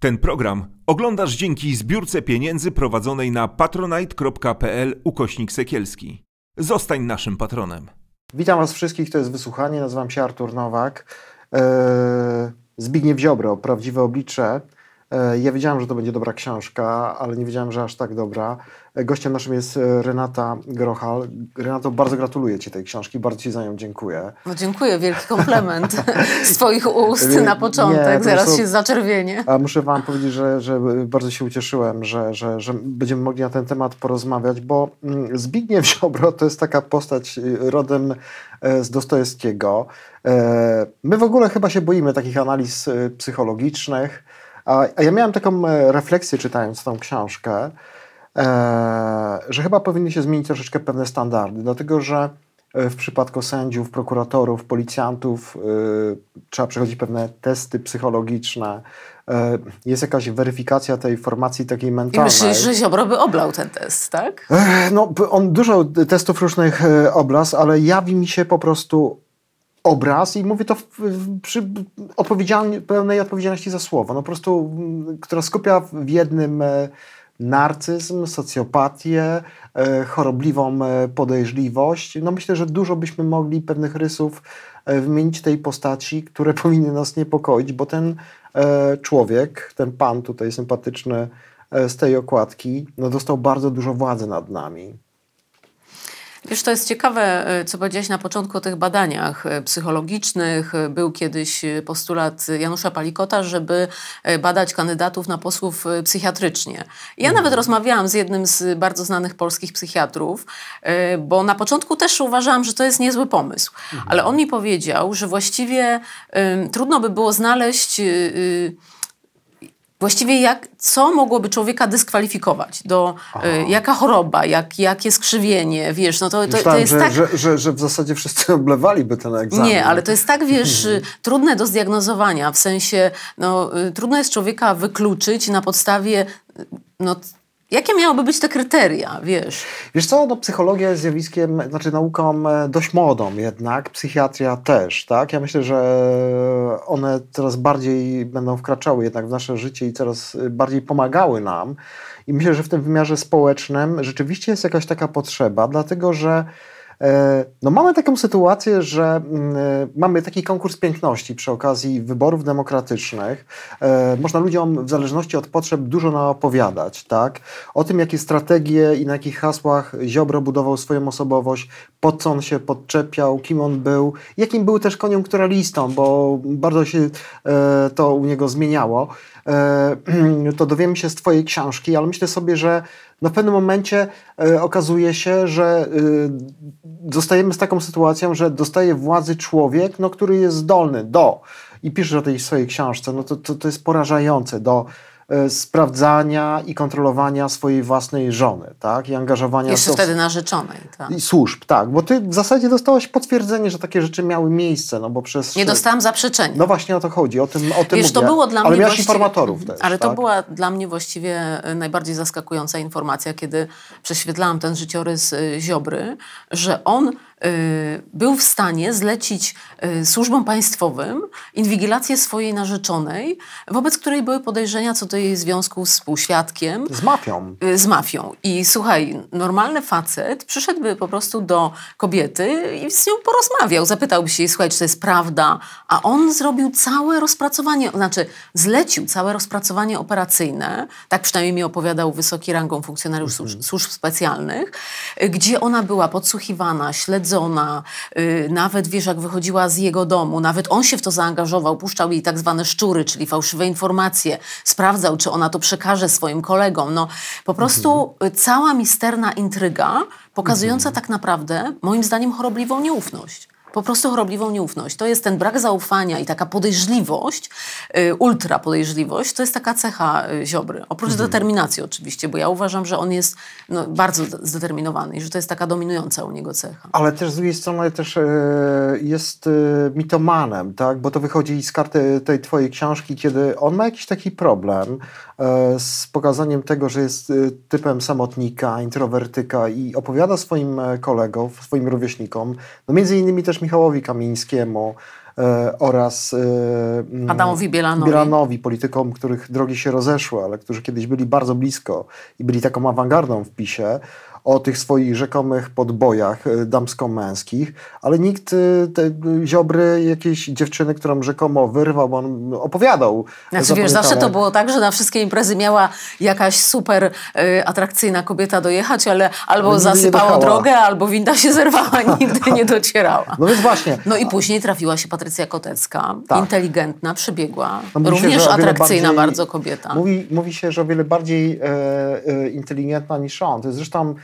Ten program oglądasz dzięki zbiórce pieniędzy prowadzonej na patronite.pl ukośnik sekielski. Zostań naszym patronem. Witam Was wszystkich, to jest Wysłuchanie, nazywam się Artur Nowak. Eee, Zbigniew Ziobro, Prawdziwe Oblicze. Eee, ja wiedziałem, że to będzie dobra książka, ale nie wiedziałem, że aż tak dobra. Eee, gościem naszym jest e, Renata Grochal. Renato, bardzo gratuluję Ci tej książki, bardzo Ci za nią dziękuję. No dziękuję, wielki komplement z Twoich ust na początek, nie, zaraz prostu- się zaczerwienie. A muszę Wam powiedzieć, że, że bardzo się ucieszyłem, że, że, że będziemy mogli na ten temat porozmawiać, bo mm, Zbigniew Ziobro to jest taka postać y, rodem e, z Dostojewskiego. E, My w ogóle chyba się boimy takich analiz y, psychologicznych, a ja miałem taką e, refleksję czytając tą książkę, e, że chyba powinny się zmienić troszeczkę pewne standardy, dlatego że e, w przypadku sędziów, prokuratorów, policjantów y, trzeba przechodzić pewne testy psychologiczne, jest jakaś weryfikacja tej formacji takiej I mentalnej. myślisz, że Ziobro by oblał ten test, tak? No, on dużo testów różnych obraz, ale jawi mi się po prostu obraz i mówię to w, w, przy odpowiedzialni, pełnej odpowiedzialności za słowo, no po prostu, mm, która skupia w jednym e, narcyzm, socjopatię, e, chorobliwą e, podejrzliwość. No myślę, że dużo byśmy mogli pewnych rysów wymienić tej postaci, które powinny nas niepokoić, bo ten człowiek, ten pan tutaj sympatyczny z tej okładki, no dostał bardzo dużo władzy nad nami. Wiesz, to jest ciekawe, y, co powiedziałeś na początku o tych badaniach y, psychologicznych. Y, Był kiedyś postulat Janusza Palikota, żeby badać kandydatów na posłów psychiatrycznie. Ja nawet rozmawiałam z jednym z bardzo znanych polskich psychiatrów, bo na początku też uważałam, że to jest niezły pomysł. Ale on mi powiedział, że właściwie trudno by było znaleźć... Właściwie jak, co mogłoby człowieka dyskwalifikować? Do, y, jaka choroba, jak, jakie skrzywienie, wiesz, no to, to, to Myślałem, jest że, tak... że, że, że w zasadzie wszyscy oblewaliby ten egzamin. Nie, ale to jest tak, wiesz, y, trudne do zdiagnozowania, w sensie, no, y, trudno jest człowieka wykluczyć na podstawie, y, no, jakie miałyby być te kryteria, wiesz? Wiesz co, no, psychologia jest zjawiskiem, znaczy nauką e, dość młodą jednak, psychiatria też, tak? Ja myślę, że one coraz bardziej będą wkraczały jednak w nasze życie i coraz e, bardziej pomagały nam. I myślę, że w tym wymiarze społecznym rzeczywiście jest jakaś taka potrzeba, dlatego że no mamy taką sytuację, że mm, e, mamy taki konkurs piękności przy okazji wyborów demokratycznych. E, Można ludziom w zależności od potrzeb dużo naopowiadać, tak? O tym, jakie strategie i na jakich hasłach Ziobro budował swoją osobowość, pod co on się podczepiał, kim on był, jakim był też koniunkturalistą, bo bardzo się e, to u niego zmieniało. E, to dowiemy się z twojej książki, ale myślę sobie, że w pewnym momencie e, okazuje się, że e, zostajemy z taką sytuacją, że dostaje władzy człowiek, no, który jest zdolny do, i piszesz o tej swojej książce, no to, to, to jest porażające, do e, sprawdzania i kontrolowania swojej własnej żony, tak? I angażowania Jeszcze to- wtedy narzeczonej, tak. i służb, tak, bo ty w zasadzie dostałaś potwierdzenie, że takie rzeczy miały miejsce, no bo przez... Nie dostałam zaprzeczenia. No właśnie o to chodzi, o tym, o tym Wiesz, to mówię. było dla Ale mnie miałaś właściwie- informatorów też, Ale to tak? była dla mnie właściwie y, najbardziej zaskakująca informacja, kiedy prześwietlałam ten życiorys y, Ziobry, że on był w stanie zlecić y, służbom państwowym inwigilację swojej narzeczonej, wobec której były podejrzenia co do jej związku z współświadkiem Z mafią. y, z mafią. I słuchaj, normalny facet przyszedłby po prostu do kobiety i z nią porozmawiał. Zapytałby się jej, słuchaj, czy to jest prawda. A on zrobił całe rozpracowanie, znaczy zlecił całe rozpracowanie operacyjne, tak przynajmniej mi opowiadał wysoki rangą funkcjonariusz służb, służb specjalnych, y, gdzie ona była podsłuchiwana, śledzona, y, nawet wiesz, jak wychodziła z jego domu, nawet on się w to zaangażował, puszczał jej tak zwane szczury, czyli fałszywe informacje, sprawdzał, czy ona to przekaże swoim kolegom. No, po prostu y, cała misterna intryga, pokazująca tak naprawdę, moim zdaniem, chorobliwą nieufność. Po prostu chorobliwą nieufność. To jest ten brak zaufania i taka podejrzliwość, y, ultra podejrzliwość, to jest taka cecha y, Ziobry. Oprócz determinacji oczywiście, bo ja uważam, że on jest no, bardzo zde- zdeterminowany i że to jest taka dominująca u niego cecha. Ale też z drugiej strony też e, jest e, mitomanem, tak? Bo to wychodzi z karty tej twojej książki, kiedy on ma jakiś taki problem e, z pokazaniem tego, że jest typem samotnika, introwertyka i opowiada swoim kolegom, swoim rówieśnikom, no między innymi też też Michałowi Kamińskiemu e, oraz e, mm, Adamowi Bielanowi. Bielanowi, politykom, których drogi się rozeszły, ale którzy kiedyś byli bardzo blisko i byli taką awangardą w PiSie, o tych swoich rzekomych podbojach e, damsko-męskich, ale nikt e, te Ziobry, jakiejś dziewczyny, którą rzekomo wyrwał, on opowiadał. Znaczy, wiesz, zawsze to było tak, że na wszystkie imprezy miała jakaś super y, atrakcyjna kobieta dojechać, ale albo nigdy dojechała. drogę, albo winda się zerwała, nigdy nie docierała. No więc właśnie, No i później trafiła się Patrycja Kotecka, Tak. inteligentna, przebiegła, No się, również wiele atrakcyjna bardziej- bardzo kobieta. Mówi, mówi się, że o wiele bardziej e, e, inteligentna niż on. To jest zresztą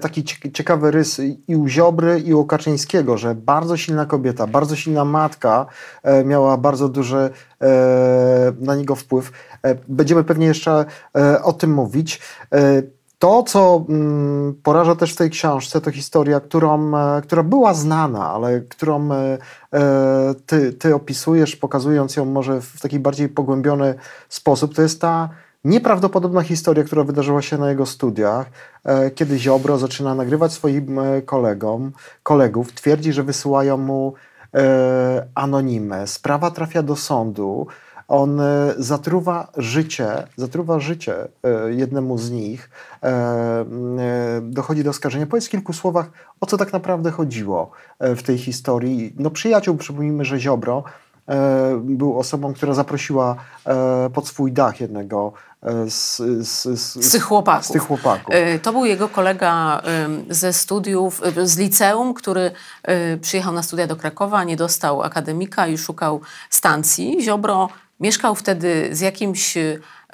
taki cie- ciekawy rys i u Ziobry, i u Kaczyńskiego, że bardzo silna kobieta, bardzo silna matka e, miała bardzo duży e, na niego wpływ. E, będziemy pewnie jeszcze e, o tym mówić. E, to, co mm, poraża też w tej książce, to historia, którą, e, która była znana, ale którą e, e, ty, ty opisujesz, pokazując ją może w taki bardziej pogłębiony sposób, to jest ta nieprawdopodobna historia, która wydarzyła się na jego studiach, e, kiedy Ziobro zaczyna nagrywać swoim e, kolegom, kolegów, twierdzi, że wysyłają mu e, anonimy. Sprawa trafia do sądu. On zatruwa życie, zatruwa życie jednemu z nich. Dochodzi do oskarżenia. Powiedz w kilku słowach, o co tak naprawdę chodziło w tej historii. No przyjaciół, przypomnijmy, że Ziobro był osobą, która zaprosiła pod swój dach jednego z, z, z, Z tych chłopaków. Z tych chłopaków. Y, To był jego kolega ze studiów, y, z liceum, który przyjechał na studia do Krakowa, nie dostał akademika i szukał stacji. Ziobro mieszkał wtedy z jakimś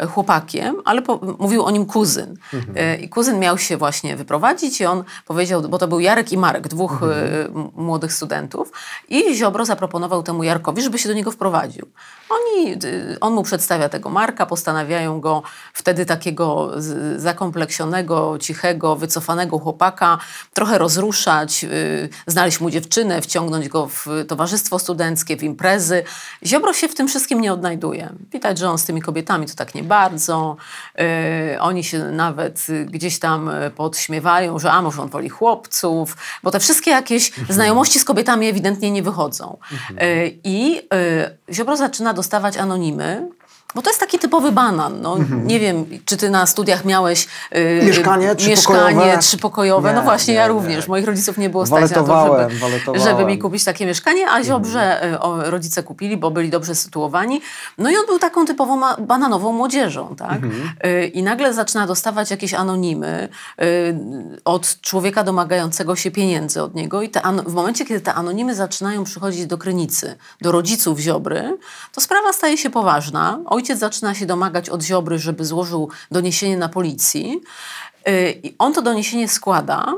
chłopakiem, ale po, mówił o nim kuzyn. Y, I kuzyn miał się właśnie wyprowadzić i on powiedział, bo to był Jarek i Marek, dwóch y, m- młodych studentów i Ziobro zaproponował temu Jarkowi, żeby się do niego wprowadził. Oni, on mu przedstawia tego Marka, postanawiają go wtedy takiego zakompleksionego, cichego, wycofanego chłopaka trochę rozruszać, y, znaleźć mu dziewczynę, wciągnąć go w towarzystwo studenckie, w imprezy. Ziobro się w tym wszystkim nie odnajduje. Widać, że on z tymi kobietami to tak nie bardzo. Y, oni się nawet y, gdzieś tam y, podśmiewają, że a może on woli chłopców, bo te wszystkie jakieś znajomości z kobietami ewidentnie nie wychodzą. Y, I y, Ziobro zaczyna dostawać anonimy, bo to jest taki typowy banan. No, Nie wiem, czy ty na studiach miałeś y, Mieszkanie trzypokojowe? mieszkanie trzypokojowe. Nie, no właśnie, nie, ja nie. również. Moich rodziców nie było stać na to, żeby, żeby mi kupić takie mieszkanie, a Ziobrze y, o, rodzice kupili, bo byli dobrze sytuowani. No i on był taką typową bananową młodzieżą, tak? Y, I nagle zaczyna dostawać jakieś anonimy y, od człowieka domagającego się pieniędzy od niego i te w momencie, kiedy te anonimy zaczynają przychodzić do Krynicy, do rodziców Ziobry, to sprawa staje się poważna. Ojciec zaczyna się domagać od Ziobry, żeby złożył doniesienie na policji. Y, i on to doniesienie składa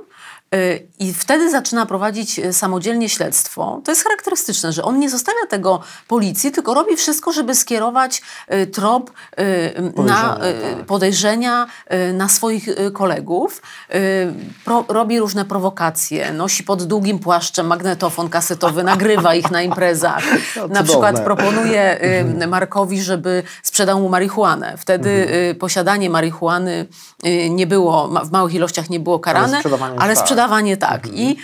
i wtedy zaczyna prowadzić y, samodzielnie śledztwo. To jest charakterystyczne, że on nie zostawia tego policji, tylko robi wszystko, żeby skierować y, trop y, na Podejrzenia, y, y, na swoich y, kolegów. Y, Pro, robi różne prowokacje, nosi pod długim płaszczem magnetofon kasetowy, nagrywa ich na imprezach. No, na przykład proponuje y, Markowi, żeby sprzedał mu marihuanę. Wtedy y, posiadanie marihuany y, nie było, w małych ilościach nie było karane, sprzedawanie ale tak. Sprzedawanie tak. I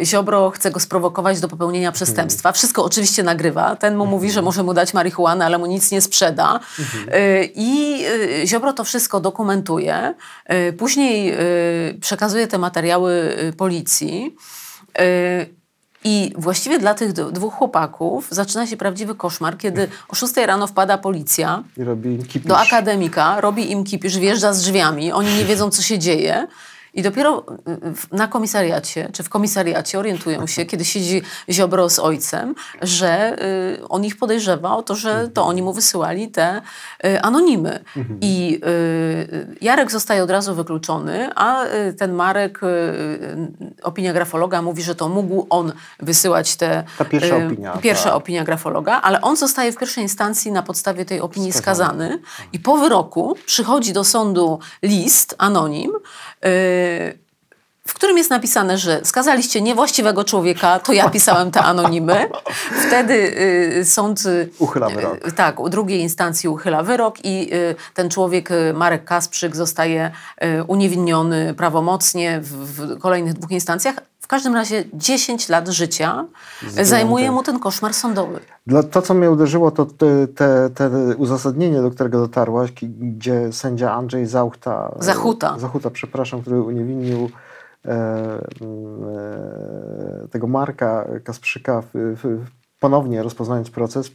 y, Ziobro chce go sprowokować do popełnienia przestępstwa. Wszystko oczywiście nagrywa. Ten mu mówi, że może mu dać marihuanę, ale mu nic nie sprzeda. Y, I y, Ziobro to wszystko dokumentuje. Y, Później y, przekazuje te materiały y, policji. Y, I właściwie dla tych dwóch chłopaków zaczyna się prawdziwy koszmar, kiedy o 6 rano wpada policja I robi kipisz. do akademika, robi im kipisz, wjeżdża z drzwiami, oni nie wiedzą, co się dzieje. I dopiero y, na komisariacie, czy w komisariacie orientują się, kiedy siedzi Ziobro z ojcem, że y, on ich podejrzewa o to, że to oni mu wysyłali te y, anonimy. I y, Jarek zostaje od razu wykluczony, a ten Marek, opinia grafologa, mówi, że to mógł on wysyłać te... Ta pierwsza opinia, Pierwsza tak. opinia grafologa, ale on zostaje w pierwszej instancji na podstawie tej opinii skazany. i po wyroku przychodzi do sądu list, anonim, w którym jest napisane, że skazaliście niewłaściwego człowieka, to ja pisałem te anonimy. Wtedy y, sąd... y, Uchyla wyrok. y, Tak, u drugiej instancji uchyla wyrok i y, ten człowiek, y, Marek Kasprzyk, zostaje y, uniewinniony prawomocnie w, w kolejnych dwóch instancjach. W każdym razie 10 lat życia zajmuje mu ten koszmar sądowy. Dla, to, co mnie uderzyło, to te, te, te uzasadnienie, do którego dotarłaś, gdzie sędzia Andrzej Zauchta, Zachuta. Zachuta, przepraszam, który uniewinnił e, mm, e, tego Marka Kasprzyka w, w, ponownie rozpoznając proces,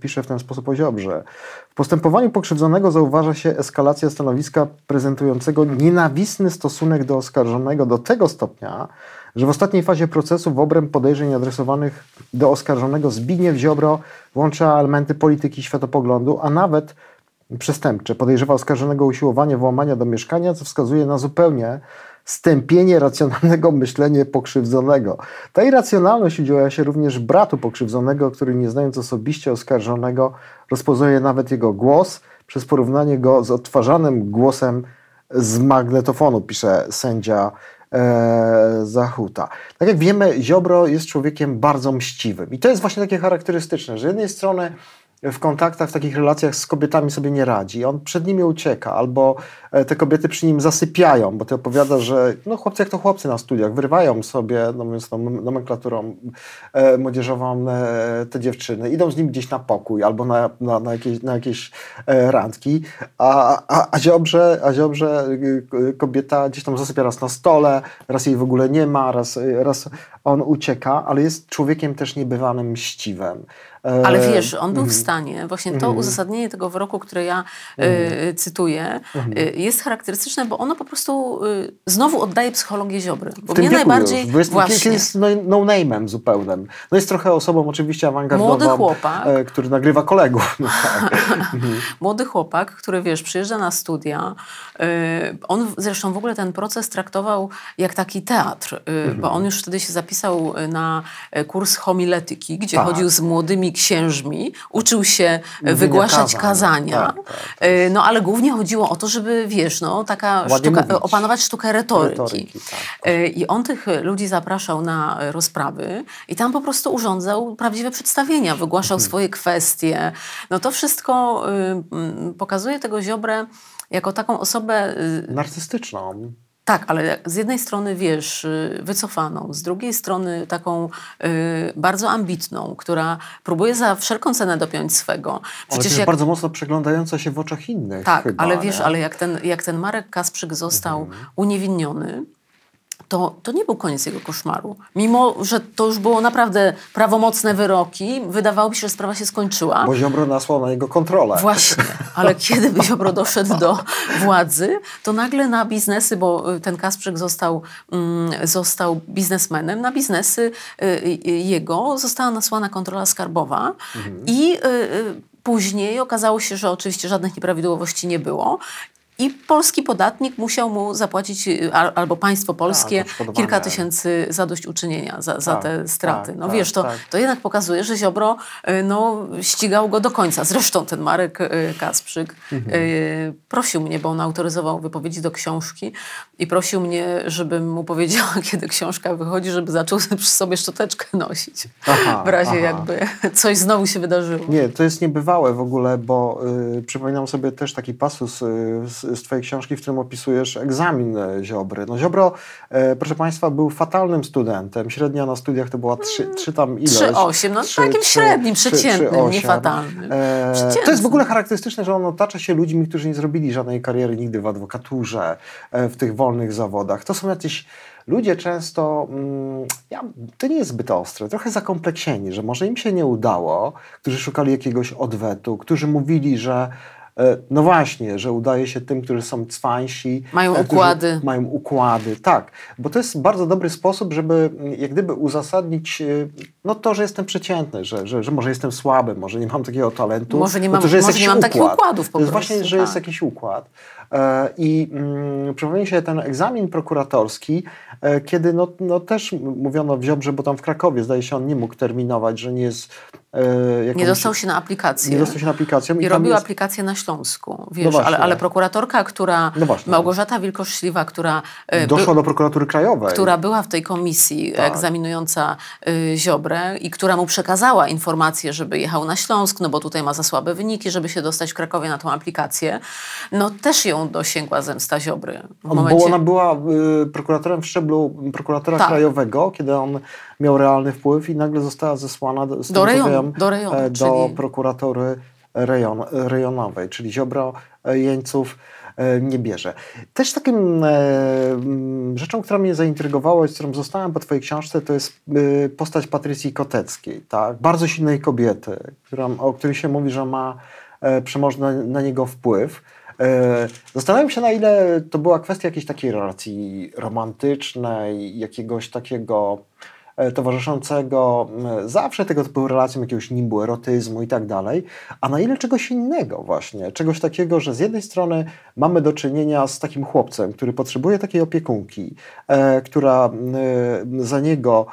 pisze w ten sposób o Ziobrze. W postępowaniu pokrzywdzonego zauważa się eskalacja stanowiska prezentującego nienawistny stosunek do oskarżonego do tego stopnia, że w ostatniej fazie procesu w obręb podejrzeń adresowanych do oskarżonego Zbigniew Ziobro włącza elementy polityki światopoglądu, a nawet przestępcze. Podejrzewa oskarżonego usiłowanie włamania do mieszkania, co wskazuje na zupełnie stępienie racjonalnego myślenia pokrzywdzonego. Ta irracjonalność udziela się również bratu pokrzywdzonego, który nie znając osobiście oskarżonego rozpoznaje nawet jego głos przez porównanie go z odtwarzanym głosem z magnetofonu, pisze sędzia e, Zachuta. Tak jak wiemy, Ziobro jest człowiekiem bardzo mściwym. I to jest właśnie takie charakterystyczne, że z jednej strony w kontaktach, w takich relacjach z kobietami sobie nie radzi. On przed nimi ucieka, albo e, te kobiety przy nim zasypiają, bo ty opowiada, że no chłopcy jak to chłopcy na studiach, wyrywają sobie, no mówiąc tą nomenklaturą e, młodzieżową, e, te dziewczyny, idą z nim gdzieś na pokój, albo na, na, na jakieś, na jakieś e, randki, a, a, a, ziobrze, a ziobrze y, kobieta gdzieś tam zasypia raz na stole, raz jej w ogóle nie ma, raz, raz on ucieka, ale jest człowiekiem też niebywanym mściwem. E, Ale wiesz, on był w mhm. stanie, właśnie to Mhm. uzasadnienie tego wyroku, które ja y, cytuję, y, jest charakterystyczne, bo ono po prostu y, znowu oddaje psychologię Ziobry. Bo w mnie najbardziej już, właśnie jest no, no-name'em zupełnym. No jest trochę osobą oczywiście awangardową, Młody chłopak. który nagrywa kolegów. No, tak. młody chłopak, który wiesz, przyjeżdża na studia. On zresztą w ogóle ten proces traktował jak taki teatr, bo on już wtedy się zapisał na kurs homiletyki, gdzie Tak. chodził z młodymi księżmi, uczył się y, Mówienia wygłaszać kazań. kazania. Tak, tak, Y, No ale głównie chodziło o to, żeby wiesz, no taka sztuka, mówić. opanować sztukę retoryki. Retoryki, tak. Y, I on tych ludzi zapraszał na y, rozprawy i tam po prostu urządzał prawdziwe przedstawienia, wygłaszał Mhm. swoje kwestie. No to wszystko y, pokazuje tego Ziobrę jako taką osobę, y, Narcystyczną. Tak, ale z jednej strony wiesz, y, wycofaną, z drugiej strony taką y, bardzo ambitną, która próbuje za wszelką cenę dopiąć swego. Ale też bardzo mocno przeglądająca się w oczach innych. Tak, chyba, ale wiesz, nie? ale jak ten, jak ten Marek Kasprzyk został Mhm. uniewinniony, to, to nie był koniec jego koszmaru. Mimo, że to już było naprawdę prawomocne wyroki, wydawałoby się, że sprawa się skończyła. Bo Ziobro nasłał na jego kontrolę. Właśnie, ale kiedy by Ziobro doszedł do władzy, to nagle na biznesy, bo y, ten Kasprzyk został, mm, został biznesmenem, na biznesy y, y, jego została nasłana kontrola skarbowa i y, y, później okazało się, że oczywiście żadnych nieprawidłowości nie było. I polski podatnik musiał mu zapłacić, y, al- albo państwo polskie, odszkodowanie. kilka tysięcy zadośćuczynienia za, za Tak, te straty. tak, no tak, wiesz, to, tak. to jednak pokazuje, że Ziobro y, no, ścigał go do końca. Zresztą ten Marek y, Kasprzyk Mhm. prosił mnie, bo on autoryzował wypowiedzi do książki i prosił mnie, żebym mu powiedziała, kiedy książka wychodzi, żeby zaczął przy sobie szczoteczkę nosić. Aha, w razie aha. jakby coś znowu się wydarzyło. Nie, to jest niebywałe w ogóle, bo y, przypominam sobie też taki pasus y, z, z twojej książki, w którym opisujesz egzamin y, Ziobry. No Ziobro, y, proszę państwa, był fatalnym studentem. Średnia na studiach to była 3, trzy tam ileś. 3,8, no Trzy- takim trzy- średnim, trzy- przeciętnym, trzy- osiem. nie fatalnym. E, to jest w ogóle charakterystyczne, że on otacza się ludźmi, którzy nie zrobili żadnej kariery nigdy w adwokaturze, e, w tych wolnych zawodach. To są jacyś ludzie często, mm, ja, to nie jest zbyt ostre, trochę zakompleksieni, że może im się nie udało, którzy szukali jakiegoś odwetu, którzy mówili, że e, no właśnie, że udaje się tym, którzy są cwańsi. Mają e, układy. Mają układy, tak. Bo to jest bardzo dobry sposób, żeby mm, jak gdyby uzasadnić e, no to, że jestem przeciętny, że, że, że może jestem słaby, może nie mam takiego talentu. Może nie no mam- to, że jest może nie mam takich układ. układów po To jest prostu, właśnie, że jest tak. jakiś układ. E, I mm, przypomnij się ten egzamin prokuratorski, e, kiedy no, no też mówiono w Ziobrze, bo tam w Krakowie zdaje się on nie mógł terminować, że nie jest e, jakąś, Nie dostał się na aplikację. nie dostał się na aplikację. I tam robił jest- aplikację na Śląsku, wiesz, No ale, ale prokuratorka, która, No właśnie. Małgorzata Wilkoszliwa, która, Doszła by- do prokuratury krajowej. która była w tej komisji Tak. egzaminująca y, Ziobrę i która mu przekazała informację, żeby jechał na Śląsk, no bo tutaj ma za słabe wyniki, żeby się dostać w Krakowie na tą aplikację, no też ją dosięgła zemsta Ziobry. W Bo momencie, ona była y, prokuratorem w szczeblu prokuratora Tak. krajowego, kiedy on miał realny wpływ i nagle została zesłana do, rejonu, wiem, do rejonu, e, do czyli- prokuratury rejon, rejonowej, czyli Ziobro e, jeńców e, nie bierze. Też takim e, rzeczą, która mnie zaintrygowała i z którą zostałem po twojej książce, to jest y, postać Patrycji Koteckiej, tak? bardzo silnej kobiety, która, o której się mówi, że ma e, przemożny na, na niego wpływ. E, Zastanawiam się, na ile to była kwestia jakiejś takiej relacji romantycznej, jakiegoś takiego e, towarzyszącego zawsze tego typu relacjom, jakiegoś nimbu, erotyzmu i tak dalej, a na ile czegoś innego właśnie, czegoś takiego, że z jednej strony mamy do czynienia z takim chłopcem, który potrzebuje takiej opiekunki, e, która za niego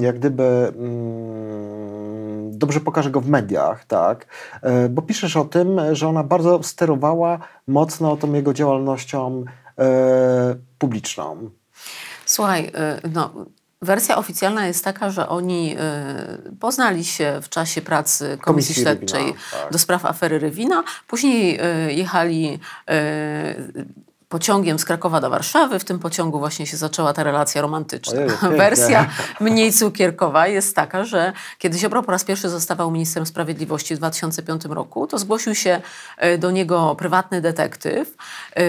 jak gdyby mm, dobrze pokaże go w mediach, tak, E, bo piszesz o tym, że ona bardzo sterowała mocno tą jego działalnością e, publiczną. Słuchaj, y, no, wersja oficjalna jest taka, że oni y, poznali się w czasie pracy Komisji, Komisji Śledczej Rywina, tak. do spraw afery Rywina. Później y, jechali y, pociągiem z Krakowa do Warszawy. W tym pociągu właśnie się zaczęła ta relacja romantyczna. Ojej. Wersja mniej cukierkowa jest taka, że kiedy Ziobro po raz pierwszy zostawał ministrem sprawiedliwości w 2005 roku, to zgłosił się e, do niego prywatny detektyw e,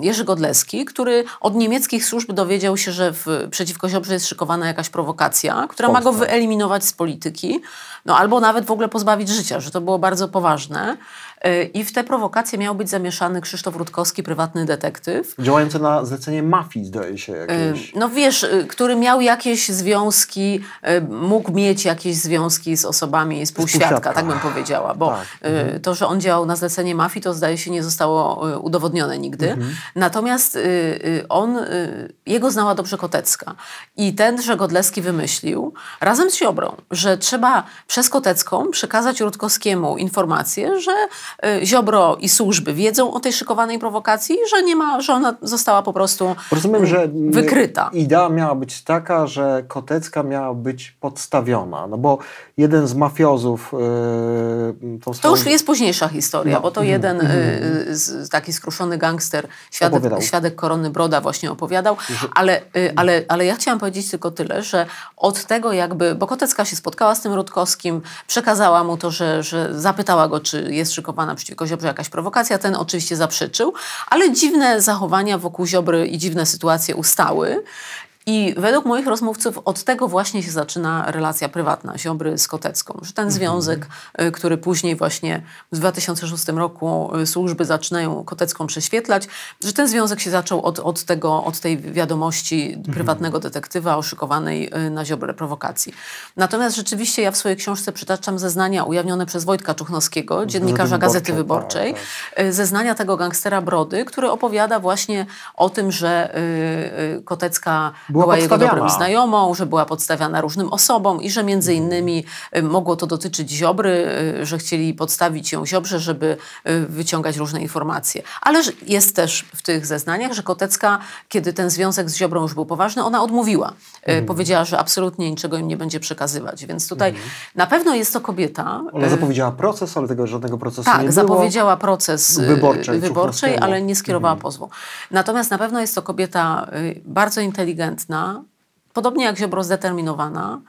Jerzy Godleski, który od niemieckich służb dowiedział się, że w, przeciwko Ziobrze jest szykowana jakaś prowokacja, która ma go wyeliminować z polityki, no albo nawet w ogóle pozbawić życia, że to było bardzo poważne. E, I w tę prowokację miał być zamieszany Krzysztof Rutkowski, prywatny detektyw. Działający na zlecenie mafii, zdaje się, jakieś. No wiesz, y, który miał jakieś związki, mógł mieć jakieś związki z osobami z półświadka, tak bym powiedziała, bo Tak. y, to, że on działał na zlecenie mafii, to zdaje się nie zostało udowodnione nigdy. Mhm. Natomiast on, jego znała dobrze Kotecka i ten, że Godleski wymyślił, razem z Ziobrą, że trzeba przez Kotecką przekazać Rutkowskiemu informację, że Ziobro i służby wiedzą o tej szykowanej prowokacji że nie ma, że ona została po prostu Rozumiem, że wykryta. idea miała być taka, że Kotecka miała być podstawiona, no bo jeden z mafiozów yy, tą To już jest późniejsza historia, No. bo to jeden y, z, taki skruszony gangster, świadek, świadek Korony Broda właśnie opowiadał, ale, y, ale, ale ja chciałam powiedzieć tylko tyle, że od tego jakby, bo Kotecka się spotkała z tym Rutkowskim, przekazała mu to, że, że zapytała go, czy jest szykowana przeciwko Ziobrze jakaś prowokacja, ten oczywiście zaprzeczył, ale dziwne zachowania wokół Ziobry i dziwne sytuacje ustały. I według moich rozmówców od tego właśnie się zaczyna relacja prywatna Ziobry z Kotecką. Że ten związek, y, który później właśnie w 2006 roku y, służby zaczynają Kotecką prześwietlać, że ten związek się zaczął od, od, tego, od tej wiadomości prywatnego detektywa o szykowanej y, na Ziobrę prowokacji. Natomiast rzeczywiście ja w swojej książce przytaczam zeznania ujawnione przez Wojtka Czuchnowskiego, dziennikarza Gazety Wyborczej, tak, y, zeznania tego gangstera Brody, który opowiada właśnie o tym, że Kotecka Była jego dobrym znajomą, że była podstawiana różnym osobom i że między innymi y, mogło to dotyczyć Ziobry, y, że chcieli podstawić ją Ziobrze, żeby y, wyciągać różne informacje. Ale jest też w tych zeznaniach, że Kotecka, kiedy ten związek z Ziobrą już był poważny, ona odmówiła. Y, Powiedziała, że absolutnie niczego im nie będzie przekazywać. Więc tutaj na pewno jest to kobieta. Ona zapowiedziała proces, ale tego żadnego procesu nie tak, było. zapowiedziała proces Wyborczej, wyborczej ale nie skierowała pozwu. Natomiast na pewno jest to kobieta bardzo inteligentna, podobnie jak Ziobro zdeterminowana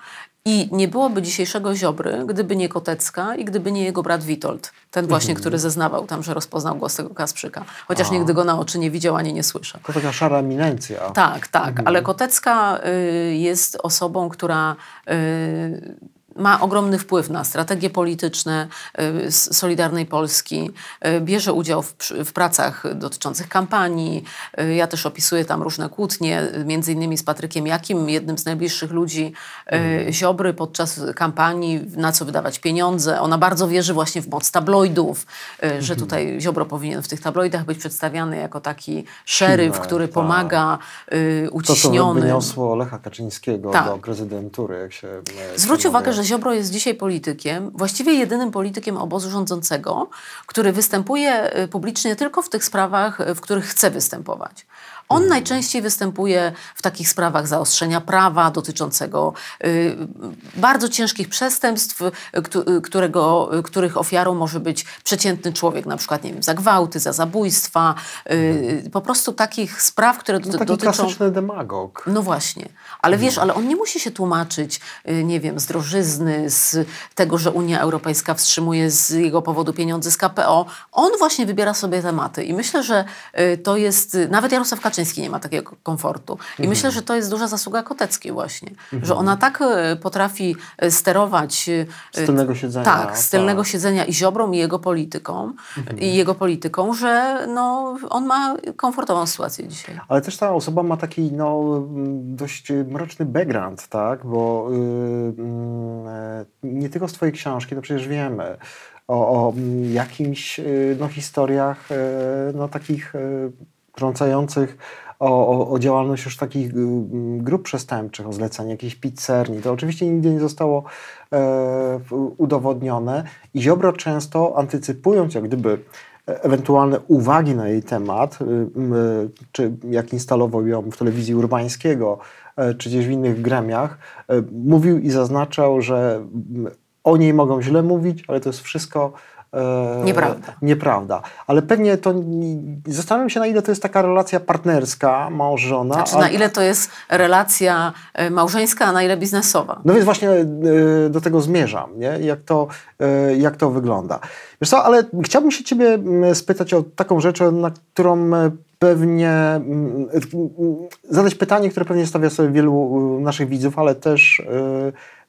i nie byłoby dzisiejszego Ziobry, gdyby nie Kotecka i gdyby nie jego brat Witold. Ten właśnie, który zeznawał tam, że rozpoznał głos tego Kasprzyka. Chociaż nigdy go na oczy nie widział, ani nie słyszał. To taka szara eminencja. Tak, tak, ale Kotecka y, jest osobą, która y, ma ogromny wpływ na strategie polityczne y, Solidarnej Polski, y, bierze udział w, w pracach dotyczących kampanii. Y, Ja też opisuję tam różne kłótnie, między innymi z Patrykiem Jakim, jednym z najbliższych ludzi y, Ziobry podczas kampanii, na co wydawać pieniądze. Ona bardzo wierzy właśnie w moc tabloidów, że tutaj Ziobro powinien w tych tabloidach być przedstawiany jako taki szeryf, Silny, który tak. pomaga y, To, co wyniosło Lecha Kaczyńskiego Tak. do prezydentury, jak się... e, Zwróć uwagę, że Ziobro jest dzisiaj politykiem, właściwie jedynym politykiem obozu rządzącego, który występuje y, publicznie tylko w tych sprawach, y, w których chce występować. On Mhm. najczęściej występuje w takich sprawach zaostrzenia prawa dotyczącego y, bardzo ciężkich przestępstw, y, y, którego, których ofiarą może być przeciętny człowiek, na przykład nie wiem, za gwałty, za zabójstwa, y, po prostu takich spraw, które No, taki dotyczą... klasyczny demagog. No właśnie, ale wiesz, ale on nie musi się tłumaczyć, nie wiem, z drożyzny, z tego, że Unia Europejska wstrzymuje z jego powodu pieniądze z KPO. On właśnie wybiera sobie tematy i myślę, że to jest, nawet Jarosław Kaczyński nie ma takiego komfortu. I myślę, że to jest duża zasługa Koteckiej właśnie, że ona tak y, potrafi y, sterować... y, Z tylnego siedzenia, Tak, z tylnego tak. siedzenia i Ziobrą i jego polityką, i jego polityką, że no, on ma komfortową sytuację dzisiaj. Ale też ta osoba ma taki no, dość mroczny background, tak? Bo y, mm, e, nie tylko z Twojej książki, to przecież wiemy o, o mm, jakimś y, no, historiach y, no, takich y, trącających o, o, o działalność już takich y, mm, grup przestępczych, o zlecanie jakiejś pizzerni. To oczywiście nigdy nie zostało e, udowodnione i Ziobro często antycypując jak gdyby e, ewentualne uwagi na jej temat, y, m, czy jak instalował ją w telewizji Urbańskiego, e, czy gdzieś w innych gremiach, e, mówił i zaznaczał, że o niej mogą źle mówić, ale to jest wszystko e, Nieprawda. nieprawda. Ale pewnie to, zastanawiam się na ile to jest taka relacja partnerska, mąż-żona. Znaczy, a- na ile to jest relacja e, małżeńska, a na ile biznesowa. no więc właśnie e, do tego zmierzam, nie? Jak, to, e, jak to wygląda. Wiesz co, ale chciałbym się ciebie spytać o taką rzecz, na którą pewnie zadać pytanie, które pewnie stawia sobie wielu naszych widzów, ale też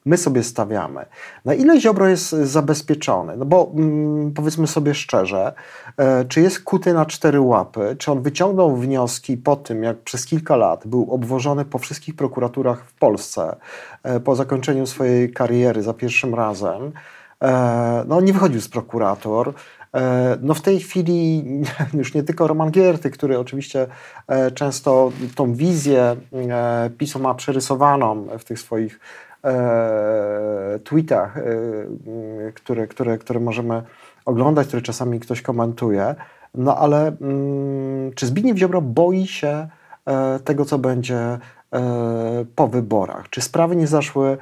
my sobie stawiamy. Na ile Ziobro jest zabezpieczony? No bo mm, powiedzmy sobie szczerze, e, czy jest kuty na cztery łapy? Czy on wyciągnął wnioski po tym, jak przez kilka lat był obwożony po wszystkich prokuraturach w Polsce e, po zakończeniu swojej kariery za pierwszym razem? E, No, nie wychodził z prokurator. E, No w tej chwili już nie tylko Roman Gierty, który oczywiście e, często tą wizję e, PiSu ma przerysowaną w tych swoich tweetach, e, które, które, które możemy oglądać, które czasami ktoś komentuje. No ale mm, czy Zbigniew Ziobro boi się e, tego, co będzie e, po wyborach? Czy sprawy nie zaszły e,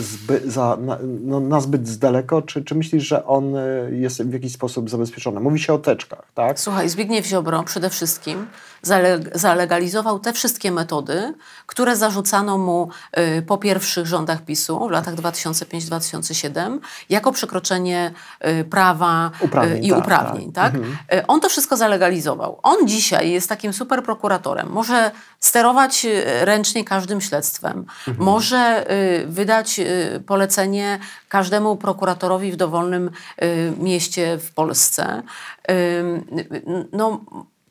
zby, za, na, no, na zbyt z daleko, czy, czy myślisz, że on e, jest w jakiś sposób zabezpieczony? Mówi się o teczkach, tak? Słuchaj, Zbigniew Ziobro przede wszystkim zale- zalegalizował te wszystkie metody, które zarzucano mu y, po pierwszych rządach PiSu w latach 2005-2007 jako przekroczenie y, prawa y, Uprawnień, i tak, uprawnień. Tak? Y, On to wszystko zalegalizował. On dzisiaj jest takim super prokuratorem. Może sterować y, ręcznie każdym śledztwem. Może y, wydać y, polecenie każdemu prokuratorowi w dowolnym mieście w Polsce. No,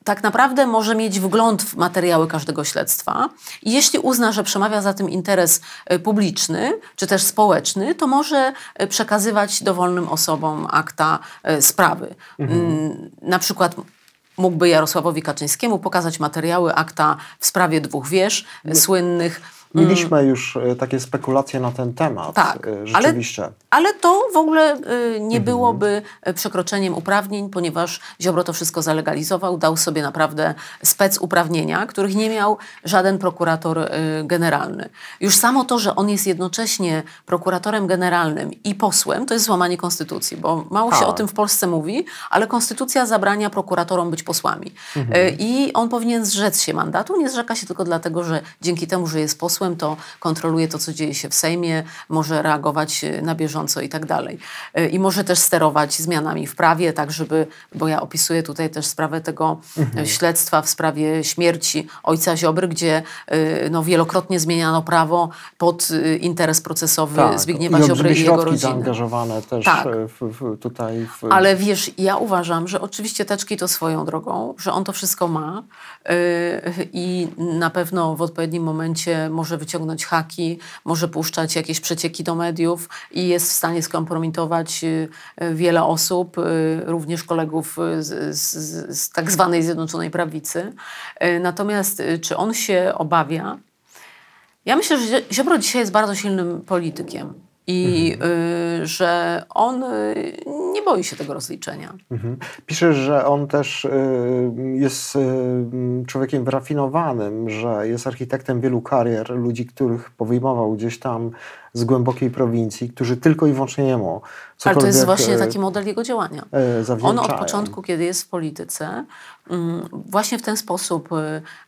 tak naprawdę może mieć wgląd w materiały każdego śledztwa i jeśli uzna, że przemawia za tym interes publiczny czy też społeczny, to może przekazywać dowolnym osobom akta sprawy. Mm, Na przykład mógłby Jarosławowi Kaczyńskiemu pokazać materiały akta w sprawie dwóch wież słynnych. Mieliśmy już e, takie spekulacje na ten temat. Tak, e, ale- rzeczywiście. Ale to w ogóle y, nie byłoby y, przekroczeniem uprawnień, ponieważ Ziobro to wszystko zalegalizował, dał sobie naprawdę spec uprawnienia, których nie miał żaden prokurator generalny. Już samo to, że on jest jednocześnie prokuratorem generalnym i posłem, to jest złamanie konstytucji, bo mało się Tak. o tym w Polsce mówi, ale konstytucja zabrania prokuratorom być posłami. Y, I on powinien zrzec się mandatu. Nie zrzeka się tylko dlatego, że dzięki temu, że jest posłem, to kontroluje to, co dzieje się w Sejmie, może reagować y, na bieżąco i tak dalej. Y, I może też sterować zmianami w prawie, tak żeby, bo ja opisuję tutaj też sprawę tego y, śledztwa w sprawie śmierci ojca Ziobry, gdzie no, wielokrotnie zmieniano prawo pod interes procesowy Zbigniewa Tak. i Ziobry olbrzymie i jego rodziny. zaangażowane też Tak. e, w, w, tutaj. W, Ale wiesz, ja uważam, że oczywiście teczki to swoją drogą, że on to wszystko ma yy, i na pewno w odpowiednim momencie może wyciągnąć haki, może puszczać jakieś przecieki do mediów i jest w stanie skompromitować yy, wiele osób, yy, również kolegów z, z, z tak zwanej Zjednoczonej Prawicy. Natomiast czy on się obawia? Ja myślę, że Ziobro dzisiaj jest bardzo silnym politykiem. I y, że on y, nie boi się tego rozliczenia. Mhm. Piszesz, że on też y, jest y, człowiekiem wyrafinowanym, że jest architektem wielu karier, ludzi, których powyjmował gdzieś tam z głębokiej prowincji, którzy tylko i wyłącznie jemu Ale to jest właśnie y, taki model jego działania. y, On od początku, kiedy jest w polityce, mm, właśnie w ten sposób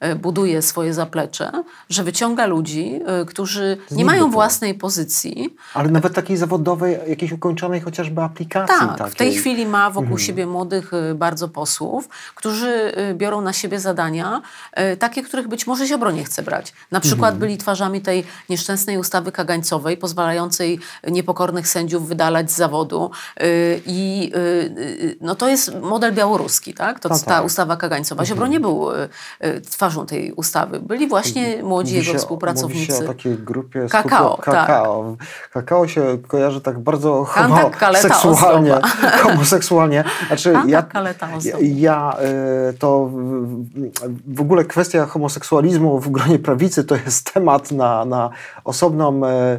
y, buduje swoje zaplecze, że wyciąga ludzi, którzy nie mają to. własnej pozycji. Ale nawet takiej zawodowej, jakiejś ukończonej chociażby aplikacji Tak, takiej. w tej chwili ma wokół Mhm. siebie młodych bardzo posłów, którzy biorą na siebie zadania, takie, których być może Ziobro nie chce brać. Na przykład Mhm. byli twarzami tej nieszczęsnej ustawy kagańcowej, pozwalającej niepokornych sędziów wydalać z zawodu. Y, I y, y, no to jest model białoruski, tak? To, No ta tak. ustawa kagańcowa. Ziobro nie był twarzą tej ustawy. Byli właśnie młodzi Mówi jego się- Mówi współpracownicy. się o takiej grupie Kakao, skupio- kakao. Kakao się kojarzy tak bardzo homoseksualnie. ozdoba. homoseksualnie. Znaczy, Kantak, ja, kaleta, ja, ja to w, ogóle kwestia homoseksualizmu w gronie prawicy to jest temat na, na osobną e,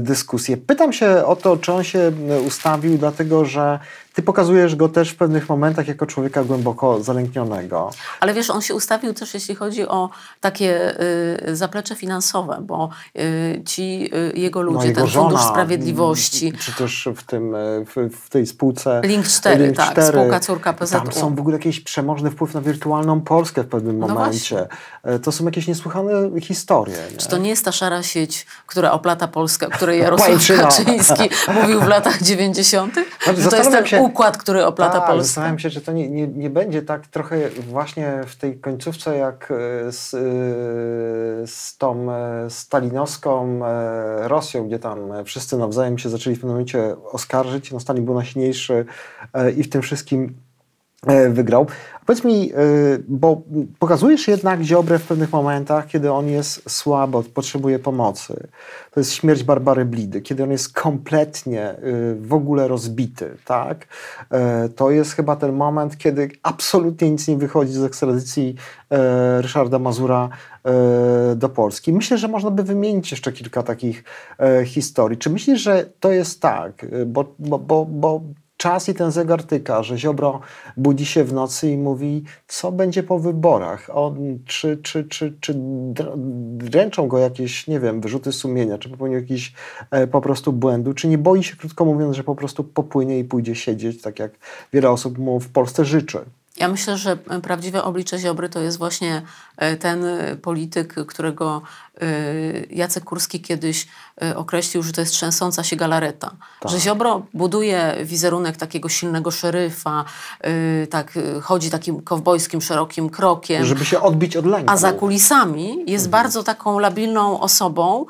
dyskusję. Pytam się o to, czy on się e, ustawił, dlatego że ty pokazujesz go też w pewnych momentach jako człowieka głęboko zalęknionego. Ale wiesz, on się ustawił też, jeśli chodzi o takie y, zaplecze finansowe, bo y, ci y, jego ludzie, No, jego ten Fundusz żona, Sprawiedliwości, Czy też w, tym, e, w, w tej spółce. Link 4, Link tak, 4. spółka córka PZU. Tam są w ogóle jakiś przemożny wpływ na wirtualną Polskę w pewnym No momencie. E, To są jakieś niesłychane historie. Nie? Czy to nie jest ta szara sieć, która oplata Polskę, o której Jarosław. Kaczyński mówił w latach 90.? Że to jest ten się- układ, który oplata Tak, Polskę. Zastanawiam się, czy to nie, nie, nie będzie tak trochę właśnie w tej końcówce jak e, z, e, z tą e, stalinowską Rosją, gdzie tam wszyscy nawzajem się zaczęli w pewnym momencie oskarżyć. No Stalin był najsilniejszy i w tym wszystkim wygrał. Powiedz mi, e, bo pokazujesz jednak Ziobrę w pewnych momentach, kiedy on jest słabo, potrzebuje pomocy. To jest śmierć Barbary Blidy, kiedy on jest kompletnie e, w ogóle rozbity, tak? E, To jest chyba ten moment, kiedy absolutnie nic nie wychodzi z ekstradycji Ryszarda Mazura do Polski. Myślę, że można by wymienić jeszcze kilka takich historii. Czy myślisz, że to jest tak? Bo, bo, bo, bo czas i ten zegar tyka, że Ziobro budzi się w nocy i mówi, co będzie po wyborach. On, czy, czy, czy, czy dr- dręczą go jakieś, nie wiem, wyrzuty sumienia, czy popełnił jakiś e, po prostu błędu, czy nie boi się, krótko mówiąc, że po prostu popłynie i pójdzie siedzieć, tak jak wiele osób mu w Polsce życzy. Ja myślę, że e, prawdziwe oblicze Ziobry to jest właśnie e, ten e, polityk, którego Jacek Kurski kiedyś określił, że to jest trzęsąca się galareta. Tak. Że Ziobro buduje wizerunek takiego silnego szeryfa, tak chodzi takim kowbojskim, szerokim krokiem. Żeby się odbić od lęku. A za kulisami jest Mhm. bardzo taką labilną osobą,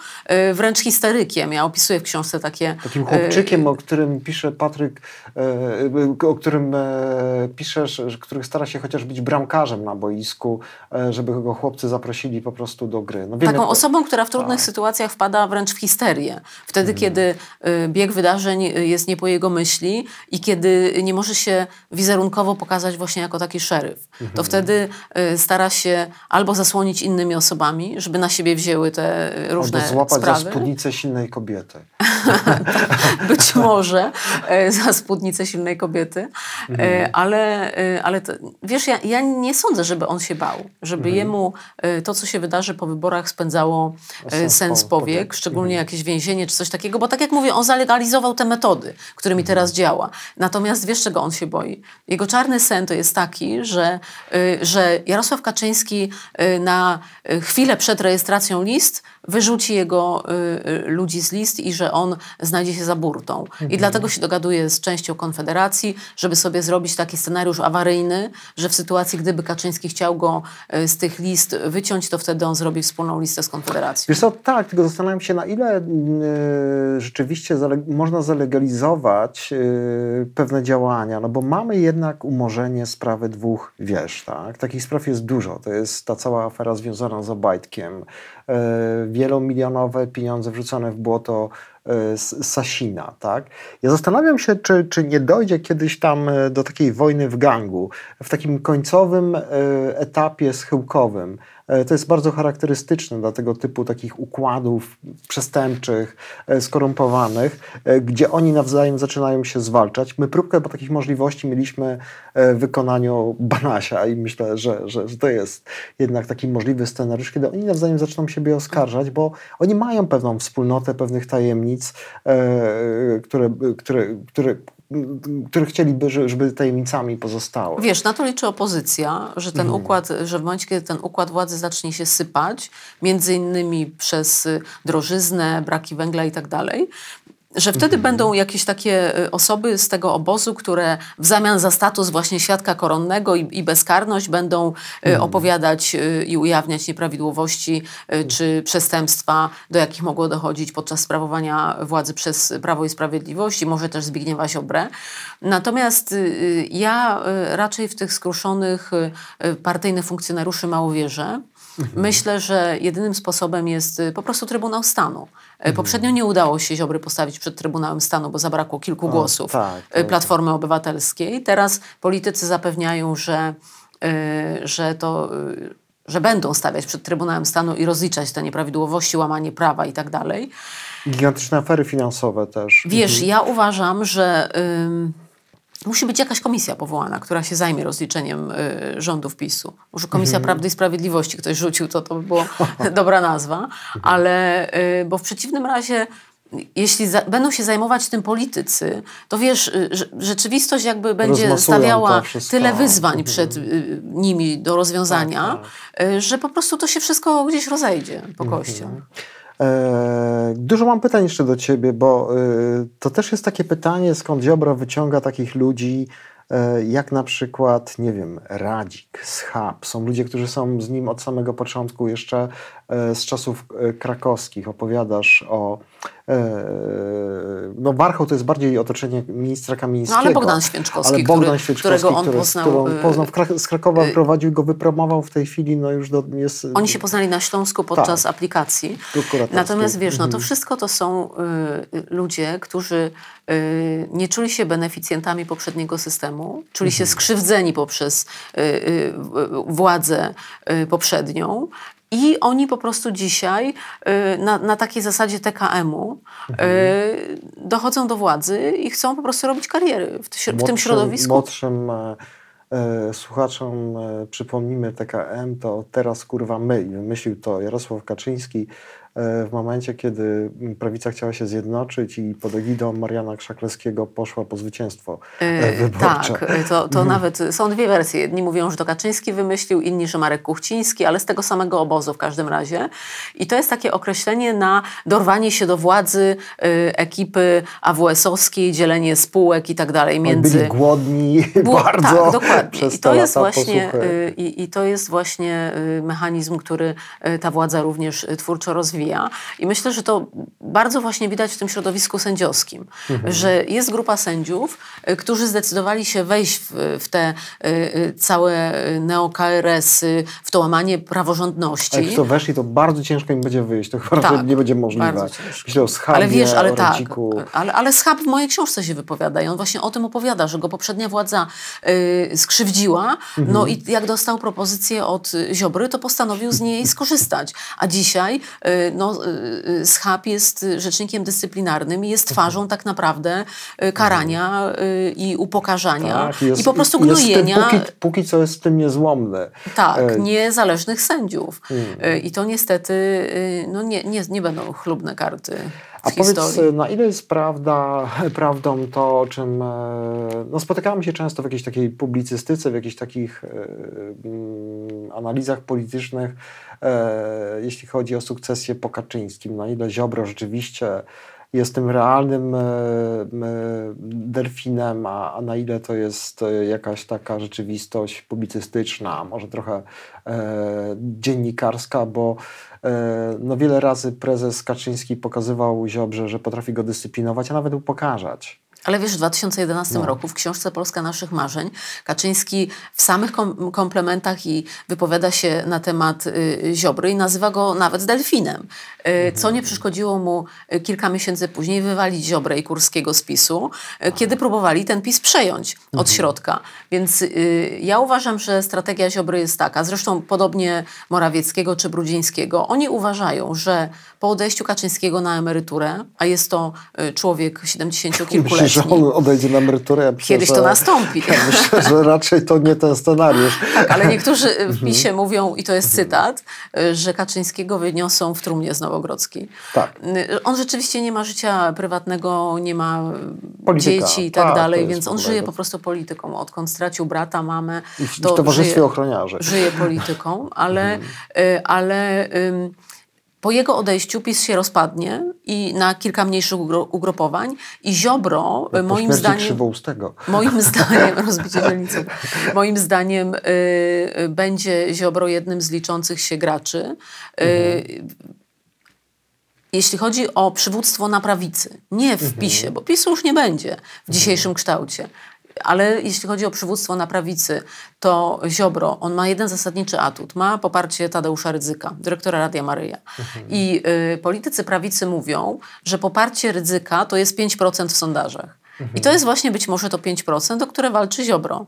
wręcz histerykiem. Ja opisuję w książce takie... Takim chłopczykiem, o którym pisze Patryk, o którym piszesz, że- który stara się chociaż być bramkarzem na boisku, e, żeby go chłopcy zaprosili po prostu do gry. No wiemy, Taką osobą, która w trudnych Tak. sytuacjach wpada wręcz w histerię. Wtedy, Mhm. kiedy y, bieg wydarzeń y, jest nie po jego myśli i kiedy nie może się wizerunkowo pokazać właśnie jako taki szeryf. Mhm. To wtedy y, stara się albo zasłonić innymi osobami, żeby na siebie wzięły te różne Albo złapać sprawy. za spódnicę silnej kobiety. być może za spódnicę silnej kobiety, Mhm. e, ale, e, ale to, wiesz, ja, ja nie sądzę, żeby on się bał, żeby Mhm. jemu e, to, co się wydarzy po wyborach spędzało e, Sens sens po- powiek, powiek. szczególnie jakieś więzienie czy coś takiego, bo tak jak mówię, on zalegalizował te metody, którymi teraz działa. Natomiast wiesz, czego on się boi? Jego czarny sen to jest taki, że, y, że Jarosław Kaczyński y, na y, chwilę przed rejestracją list wyrzuci jego y, y, ludzi z list i że on znajdzie się za burtą. I dlatego się dogaduje z częścią Konfederacji, żeby sobie zrobić taki scenariusz awaryjny, że w sytuacji, gdyby Kaczyński chciał go y, z tych list wyciąć, to wtedy on zrobi wspólną listę z Konfederacją. Wiesz co, tak, tylko zastanawiam się, na ile y, rzeczywiście można zalegalizować y, pewne działania, no bo mamy jednak umorzenie sprawy dwóch wież, tak? Takich spraw jest dużo. To jest ta cała afera związana z Obajtkiem, y, wielomilionowe pieniądze wrzucone w błoto Sasina, tak? Ja zastanawiam się, czy, czy nie dojdzie kiedyś tam y, do takiej wojny w gangu, w takim końcowym y, etapie schyłkowym e, to jest bardzo charakterystyczne dla tego typu takich układów przestępczych, e, skorumpowanych, e, gdzie oni nawzajem zaczynają się zwalczać. My próbkę takich możliwości mieliśmy w wykonaniu Banasia i myślę, że, że, że to jest jednak taki możliwy scenariusz, kiedy oni nawzajem zaczną siebie oskarżać, bo oni mają pewną wspólnotę pewnych tajemnic, które, które, które, które chcieliby, żeby tajemnicami pozostały. Wiesz, na to liczy opozycja, że ten mhm. układ, że w momencie, kiedy ten układ władzy zacznie się sypać, między innymi przez drożyznę, braki węgla i tak dalej, że wtedy mhm. będą jakieś takie y, osoby z tego obozu, które w zamian za status właśnie świadka koronnego i, i bezkarność będą y, mhm. opowiadać y, i ujawniać nieprawidłowości czy przestępstwa, do jakich mogło dochodzić podczas sprawowania władzy przez Prawo i Sprawiedliwość i może też Zbigniewa Ziobrę. Natomiast ja raczej w tych skruszonych partyjnych funkcjonariuszy mało wierzę. Mhm. Myślę, że jedynym sposobem jest po prostu Trybunał Stanu. Mhm. Poprzednio nie udało się Ziobry postawić przed Trybunałem Stanu, bo zabrakło kilku o, głosów tak, tak, Platformy tak. Obywatelskiej. Teraz politycy zapewniają, że, y, że to y, że będą stawiać przed Trybunałem Stanu i rozliczać te nieprawidłowości, łamanie prawa i tak dalej. Gigantyczne afery finansowe też. Wiesz, mhm. ja uważam, że musi być jakaś komisja powołana, która się zajmie rozliczeniem y, rządów PiSu. Może Komisja mhm. Prawdy i Sprawiedliwości ktoś rzucił, to to by była dobra nazwa, ale y, bo w przeciwnym razie jeśli za, będą się zajmować tym politycy, to wiesz, y, rzeczywistość jakby będzie stawiała tyle wyzwań mhm. przed y, nimi do rozwiązania, tak, tak. Y, że po prostu to się wszystko gdzieś rozejdzie po mhm. kościach. E, dużo mam pytań jeszcze do ciebie, bo e, to też jest takie pytanie, skąd Ziobro wyciąga takich ludzi, e, jak na przykład, nie wiem, Radzik, Schab. Są ludzie, którzy są z nim od samego początku, jeszcze z czasów krakowskich. Opowiadasz o E, no Warchoł to jest bardziej otoczenie ministra Kamińskiego. No ale Bogdan Święczkowski, ale Bogdan który, Święczkowski którego on który, poznał. poznał w Krak z Krakowa, y prowadził go, wypromował w tej chwili, no już do, jest... Oni się poznali na Śląsku podczas tak, aplikacji. Natomiast wiesz, no to mhm. wszystko to są y, ludzie, którzy y, nie czuli się beneficjentami poprzedniego systemu, czuli się mhm. skrzywdzeni poprzez y, y władzę y, poprzednią i oni po prostu dzisiaj y, na, na takiej zasadzie TKM-u mhm. Y, dochodzą do władzy i chcą po prostu robić kariery w, w tym środowisku. Młodszym e, e, słuchaczom e, przypomnimy TKM, to teraz kurwa my. Wymyślił to Jarosław Kaczyński w momencie, kiedy prawica chciała się zjednoczyć i pod egidą Mariana Krzaklewskiego poszła po zwycięstwo yy, wyborcze. Tak, to, to nawet są dwie wersje. Jedni mówią, że to Kaczyński wymyślił, inni, że Marek Kuchciński, ale z tego samego obozu w każdym razie. I to jest takie określenie na dorwanie się do władzy ekipy AWS-owskiej, dzielenie spółek i tak dalej. Między... Byli głodni Było, bardzo Tak, dokładnie. I to, jest właśnie, yy, i, I to jest właśnie mechanizm, który ta władza również twórczo rozwija rozwija. I myślę, że to bardzo właśnie widać w tym środowisku sędziowskim, mhm. że jest grupa sędziów, y, którzy zdecydowali się wejść w, w te y, y, całe neo-KRS-y, w to łamanie praworządności. A jak to weszli, to bardzo ciężko im będzie wyjść. To chyba tak, nie będzie możliwe. Myślę o schabie, ale wiesz, ale tak, ale, ale schab w mojej książce się wypowiada i on właśnie o tym opowiada, że go poprzednia władza y, skrzywdziła, mhm. no i jak dostał propozycję od Ziobry, to postanowił z niej skorzystać. A dzisiaj y, no, y, y, Schab jest rzecznikiem dyscyplinarnym i jest mhm. twarzą tak naprawdę y, karania i upokarzania tak, jest, i po prostu gnojenia. Póki, póki, co jest w tym niezłomny. Tak, e... niezależnych sędziów. Hmm. I to niestety no, nie, nie, nie będą chlubne karty. A historii. powiedz, na ile jest prawda, prawdą to, o czym e, no, spotykamy się często w jakiejś takiej publicystyce, w jakichś takich mm, analizach politycznych, e, jeśli chodzi o sukcesję po Kaczyńskim, na ile Ziobro rzeczywiście jest tym realnym e, delfinem, a, a na ile to jest jakaś taka rzeczywistość publicystyczna, może trochę e, dziennikarska, bo e, no wiele razy prezes Kaczyński pokazywał Ziobrze, że potrafi go dyscyplinować, a nawet upokarzać. Ale wiesz, w 2011 No. roku w książce Polska naszych marzeń Kaczyński w samych kom komplementach i wypowiada się na temat y, Ziobry i nazywa go nawet delfinem. Y, co nie przeszkodziło mu y, kilka miesięcy później wywalić Ziobrę i Kurskiego z PiSu, y, kiedy próbowali ten PiS przejąć od środka. Więc y, ja uważam, że strategia Ziobry jest taka, zresztą podobnie Morawieckiego czy Brudzińskiego. Oni uważają, że po odejściu Kaczyńskiego na emeryturę, a jest to y, człowiek 70-kilkuletni, Myślisz, że on odejdzie na emeryturę? Ja myślę, Kiedyś że, to nastąpi. Ja myślę, że raczej to nie ten scenariusz. Tak, ale niektórzy w Mhm. PiSie mówią, i to jest cytat, że Kaczyńskiego wyniosą w trumnie z Nowogrodzkiej. Tak. On rzeczywiście nie ma życia prywatnego, nie ma Polityka. dzieci i tak, Tak, to dalej, więc on żyje po prostu polityką. Odkąd stracił brata, mamę, I w, to w towarzystwie żyje, ochroniarzy. żyje polityką, ale, Mhm. y, ale ym, po jego odejściu PiS się rozpadnie i na kilka mniejszych ugro- ugrupowań i Ziobro, y, Po moim zdaniem... Moim zdaniem, rozbicie dzielnicy, moim zdaniem y, y, będzie Ziobro jednym z liczących się graczy. Y, Jeśli chodzi o przywództwo na prawicy, nie w PiSie, bo PiSu już nie będzie w dzisiejszym kształcie. Ale jeśli chodzi o przywództwo na prawicy, to Ziobro, on ma jeden zasadniczy atut. Ma poparcie Tadeusza Rydzyka, dyrektora Radia Maryja. I y, politycy prawicy mówią, że poparcie Rydzyka to jest 5% w sondażach. I to jest właśnie być może to 5%, o które walczy Ziobro.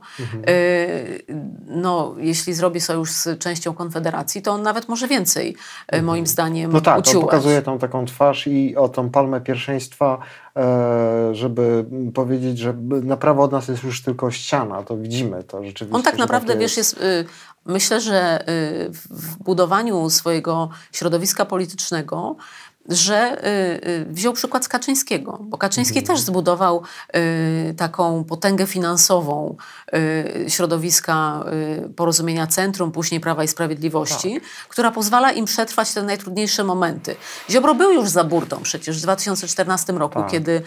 Y, no, jeśli zrobi sojusz z częścią Konfederacji, to on nawet może więcej, y, moim zdaniem, No tak, on uciułać. pokazuje tą taką twarz i o tą palmę pierwszeństwa, e, żeby powiedzieć, że na prawo od nas jest już tylko ściana. To widzimy to rzeczywiście. On tak naprawdę, wiesz, jest, y, myślę, że y, w budowaniu swojego środowiska politycznego, że y, y, wziął przykład z Kaczyńskiego, bo Kaczyński Mhm. też zbudował y, taką potęgę finansową środowiska Porozumienia Centrum, później Prawa i Sprawiedliwości, Tak. która pozwala im przetrwać te najtrudniejsze momenty. Ziobro był już za burtą przecież w 2014 roku, Tak. kiedy,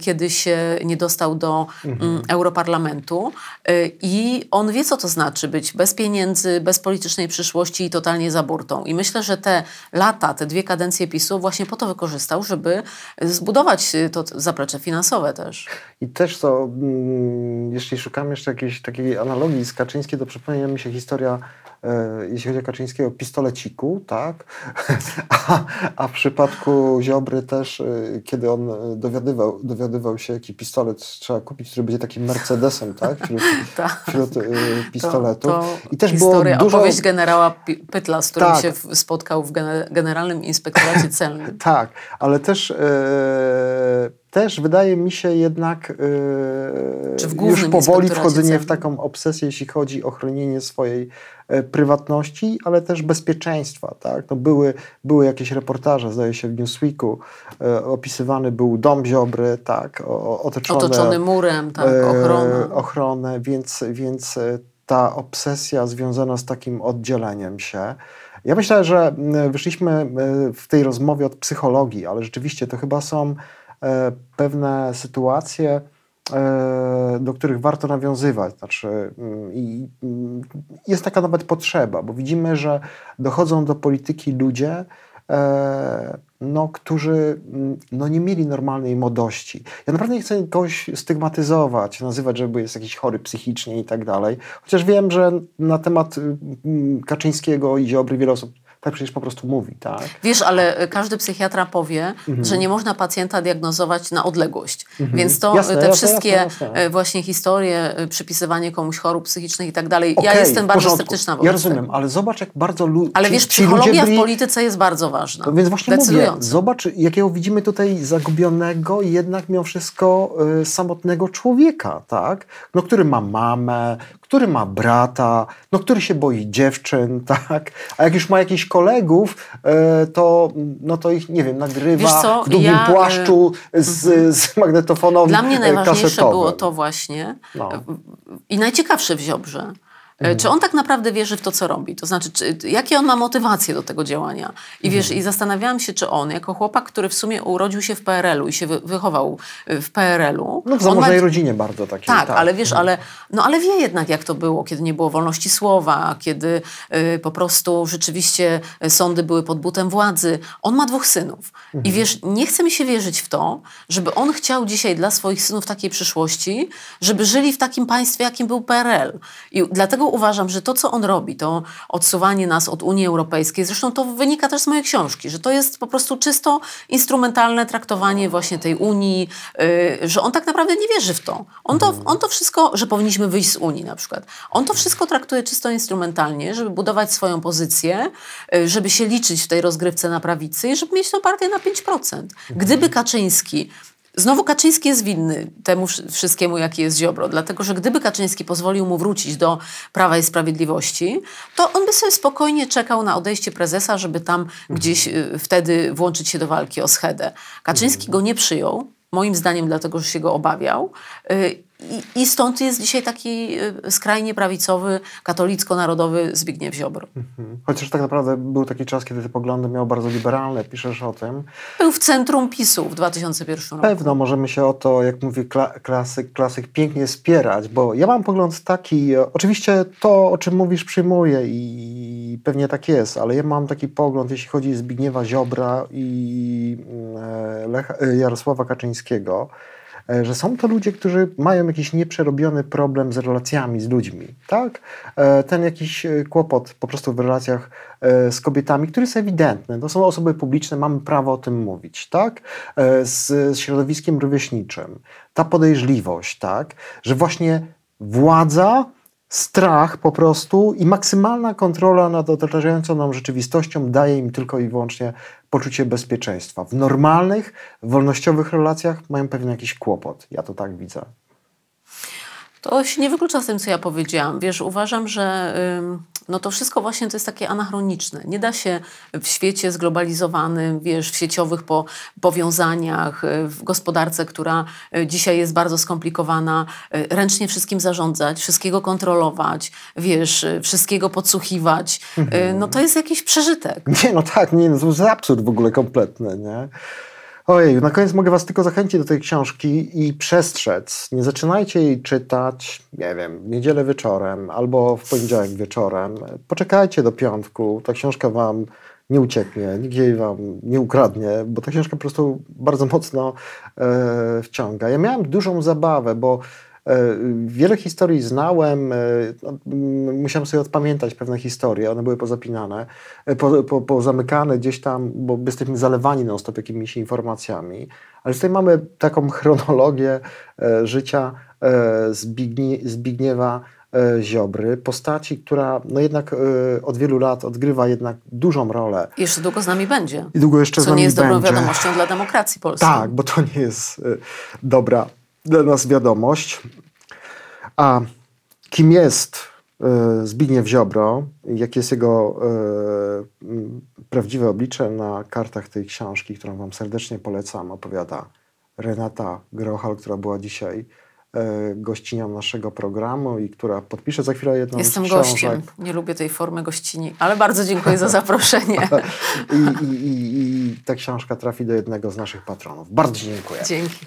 kiedy się nie dostał do Mhm. mm, Europarlamentu y, i on wie, co to znaczy być bez pieniędzy, bez politycznej przyszłości i totalnie za burtą. I myślę, że te lata, te dwie kadencje PiSu właśnie po to wykorzystał, żeby zbudować y, to zaplecze finansowe też. I też to, mm, jeśli szukamy jeszcze jakiejś takiej analogii z Kaczyńskim, to przypomina mi się historia, jeśli chodzi o Kaczyńskiego, pistoleciku, tak? A, a w przypadku Ziobry też, e, kiedy on e, dowiadywał, dowiadywał się, jaki pistolet trzeba kupić, który będzie takim Mercedesem, tak? Wśród, Tak. wśród e, pistoletów. To, to I też było historia, dużo... opowieść generała Pytla, z którym Tak. się spotkał w gene- Generalnym Inspektoracie Celnym. Tak, ale też, e, też wydaje mi się jednak e, w już powoli wchodzenie w taką obsesję, jeśli chodzi o chronienie swojej e, prywatności, ale też bezpieczeństwa. Tak? No były, były jakieś reportaże, zdaje się w Newsweeku, e, opisywany był dom Ziobry, tak, o, otoczone, Otoczony murem, tak, e, ochrona. ochronę, więc, więc e, ta obsesja związana z takim oddzieleniem się. Ja myślę, że wyszliśmy e, w tej rozmowie od psychologii, ale rzeczywiście to chyba są e, pewne sytuacje, e, do których warto nawiązywać. Znaczy, mm, i, jest taka nawet potrzeba, bo widzimy, że dochodzą do polityki ludzie, e, no, którzy mm, no, nie mieli normalnej młodości. Ja naprawdę nie chcę kogoś stygmatyzować, nazywać, żeby jest jakiś chory psychicznie i tak dalej. Chociaż wiem, że na temat mm, Kaczyńskiego i Ziobry wiele osób tak przecież po prostu mówi, tak? Wiesz, ale y, każdy psychiatra powie, Mhm. że nie można pacjenta diagnozować na odległość. Więc to Jasne, y, te jasne, wszystkie jasne, jasne. y, właśnie historie, przypisywanie komuś chorób psychicznych i tak dalej, ja Okej, jestem bardzo sceptyczna wobec Ja rozumiem, tego. ale zobacz, jak bardzo lu- Ale wiesz, psychologia byli... w polityce jest bardzo ważna. No więc właśnie mówię, zobacz, jakiego widzimy tutaj zagubionego, jednak mimo wszystko y, samotnego człowieka, tak? No, który ma mamę, który ma brata, no, który się boi dziewczyn, tak? A jak już ma jakichś kolegów, y, to, no, to ich, nie wiem, nagrywa w długim ja, y, płaszczu z, z magnetofonowym Dla mnie najważniejsze kasetowym. było to właśnie No. i najciekawsze w Ziobrze, E, Czy on tak naprawdę wierzy w to, co robi? To znaczy, czy, jakie on ma motywacje do tego działania? I wiesz, i zastanawiałam się, czy on, jako chłopak, który w sumie urodził się w PRL-u i się wy, wychował y, w PRL-u. No w zamożnej ma- rodzinie bardzo takiej. tak, ale wiesz, ale, no, ale wie jednak, jak to było, kiedy nie było wolności słowa, kiedy y, po prostu rzeczywiście sądy były pod butem władzy. On ma dwóch synów. I wiesz, nie chce mi się wierzyć w to, żeby on chciał dzisiaj dla swoich synów takiej przyszłości, żeby żyli w takim państwie, jakim był PRL. I dlatego uważam, że to, co on robi, to odsuwanie nas od Unii Europejskiej, zresztą to wynika też z mojej książki, że to jest po prostu czysto instrumentalne traktowanie właśnie tej Unii, y, że on tak naprawdę nie wierzy w to. On to, on to wszystko, że powinniśmy wyjść z Unii na przykład. On to wszystko traktuje czysto instrumentalnie, żeby budować swoją pozycję, y, żeby się liczyć w tej rozgrywce na prawicy i żeby mieć tę partię na 5%. Gdyby Kaczyński Znowu Kaczyński jest winny temu wszy- wszystkiemu, jaki jest Ziobro, dlatego że gdyby Kaczyński pozwolił mu wrócić do Prawa i Sprawiedliwości, to on by sobie spokojnie czekał na odejście prezesa, żeby tam gdzieś y, wtedy włączyć się do walki o schedę. Kaczyński go nie przyjął, moim zdaniem dlatego, że się go obawiał. Y, I, stąd jest dzisiaj taki y, skrajnie prawicowy, katolicko-narodowy Zbigniew Ziobro. Chociaż tak naprawdę był taki czas, kiedy te poglądy miał bardzo liberalne, piszesz o tym. Był w centrum PiSu w 2001 roku. Pewno możemy się o to, jak mówi kla- klasyk, klasyk, pięknie spierać, bo ja mam pogląd taki, e, oczywiście to, o czym mówisz, przyjmuję i pewnie tak jest, ale ja mam taki pogląd, jeśli chodzi o Zbigniewa Ziobra i e, Lecha, e, Jarosława Kaczyńskiego, e, że są to ludzie, którzy mają jakiś nieprzerobiony problem z relacjami z ludźmi, tak? E, Ten jakiś e, kłopot po prostu w relacjach e, z kobietami, który jest ewidentny. To są osoby publiczne, mamy prawo o tym mówić, tak? E, z środowiskiem rówieśniczym. Ta podejrzliwość, tak? Że właśnie władza, strach po prostu i maksymalna kontrola nad otaczającą nam rzeczywistością daje im tylko i wyłącznie poczucie bezpieczeństwa. W normalnych, wolnościowych relacjach mają pewien jakiś kłopot. Ja to tak widzę. To się nie wyklucza z tym, co ja powiedziałam. Wiesz, uważam, że no to wszystko właśnie to jest takie anachroniczne. Nie da się w świecie zglobalizowanym, wiesz, w sieciowych po, powiązaniach, y, w gospodarce, która y, dzisiaj jest bardzo skomplikowana, y, ręcznie wszystkim zarządzać, wszystkiego kontrolować, wiesz, wszystkiego podsłuchiwać. Y, No to jest jakiś przeżytek. Nie, no tak, nie, no to jest absurd w ogóle kompletny, nie? Ojej, na koniec mogę was tylko zachęcić do tej książki i przestrzec. Nie zaczynajcie jej czytać, nie wiem, w niedzielę wieczorem albo w poniedziałek wieczorem. Poczekajcie do piątku, ta książka wam nie ucieknie, nikt jej wam nie ukradnie, bo ta książka po prostu bardzo mocno e, wciąga. Ja miałem dużą zabawę, bo Wiele historii znałem, e, no, musiałem sobie odpamiętać pewne historie, one były pozapinane, e, po, po, pozamykane gdzieś tam, bo jesteśmy zalewani non-stop jakimiś informacjami, ale tutaj mamy taką chronologię e, życia e, Zbignie, Zbigniewa e, Ziobry, postaci, która no jednak e, od wielu lat odgrywa jednak dużą rolę. Jeszcze długo z nami będzie. I długo jeszcze z Co nami nie jest dobrą będzie. wiadomością dla demokracji polskiej. Tak, bo to nie jest dobra dla nas wiadomość. A kim jest y, Zbigniew Ziobro, jakie jest jego m, prawdziwe oblicze na kartach tej książki, którą Wam serdecznie polecam, opowiada Renata Grochal, która była dzisiaj y, gościnią naszego programu i która podpisze za chwilę jedną Jestem z książek. gościem. Nie lubię tej formy gościni, ale bardzo dziękuję za zaproszenie. I, i, i, I ta książka trafi do jednego z naszych patronów. Bardzo dziękuję. Dzięki.